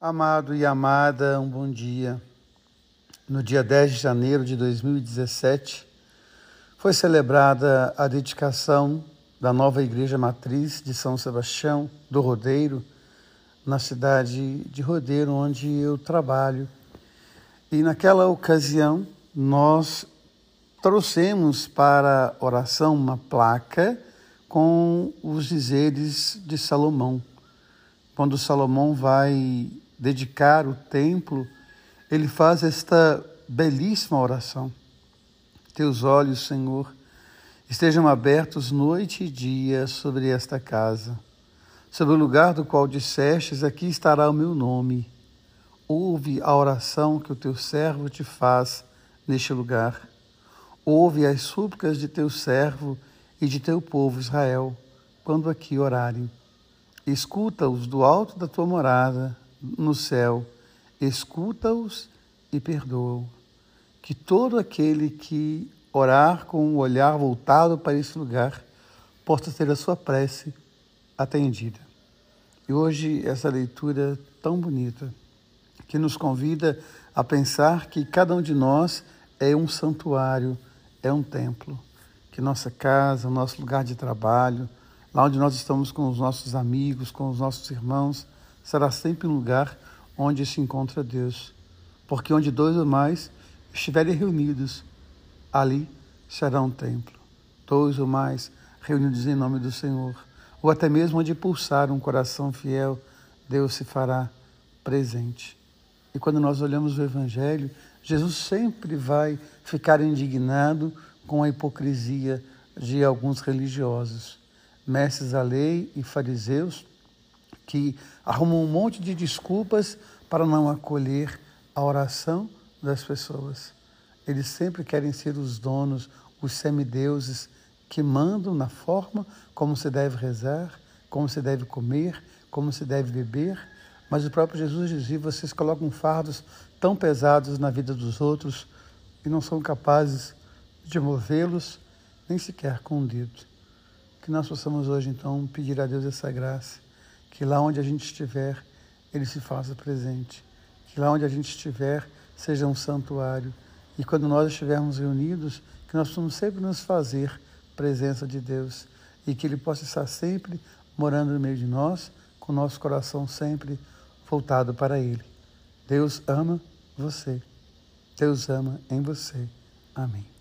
Amado e amada, um bom dia. No dia 10 de janeiro de 2017, foi celebrada a dedicação da nova Igreja Matriz de São Sebastião do Rodeiro, na cidade de Rodeiro, onde eu trabalho. E naquela ocasião, nós trouxemos para oração uma placa com os dizeres de Salomão. Quando Salomão vai dedicar o templo, ele faz esta belíssima oração. Teus olhos, Senhor, estejam abertos noite e dia sobre esta casa, sobre o lugar do qual dissestes: Aqui estará o meu nome. Ouve a oração que o teu servo te faz neste lugar. Ouve as súplicas de teu servo e de teu povo Israel, quando aqui orarem. Escuta-os do alto da tua morada, no céu, escuta-os e perdoa. Que todo aquele que orar com o um olhar voltado para esse lugar possa ter a sua prece atendida. E hoje essa leitura tão bonita que nos convida a pensar que cada um de nós é um santuário, é um templo. Que nossa casa, nosso lugar de trabalho, lá onde nós estamos com os nossos amigos, com os nossos irmãos, será sempre um lugar onde se encontra Deus. Porque onde dois ou mais estiverem reunidos, ali será um templo. Dois ou mais reunidos em nome do Senhor. Ou até mesmo onde pulsar um coração fiel, Deus se fará presente. E quando nós olhamos o Evangelho, Jesus sempre vai ficar indignado com a hipocrisia de alguns religiosos, mestres da lei e fariseus que arrumam um monte de desculpas para não acolher a oração das pessoas. Eles sempre querem ser os donos, os semideuses que mandam na forma como se deve rezar, como se deve comer, como se deve beber. Mas o próprio Jesus dizia: vocês colocam fardos tão pesados na vida dos outros e não são capazes de movê-los nem sequer com um dedo. Que nós possamos hoje, então, pedir a Deus essa graça que lá onde a gente estiver, Ele se faça presente. Que lá onde a gente estiver, seja um santuário. E quando nós estivermos reunidos, que nós possamos sempre nos fazer presença de Deus e que Ele possa estar sempre morando no meio de nós, com o nosso coração sempre voltado para Ele. Deus ama você. Deus ama em você. Amém.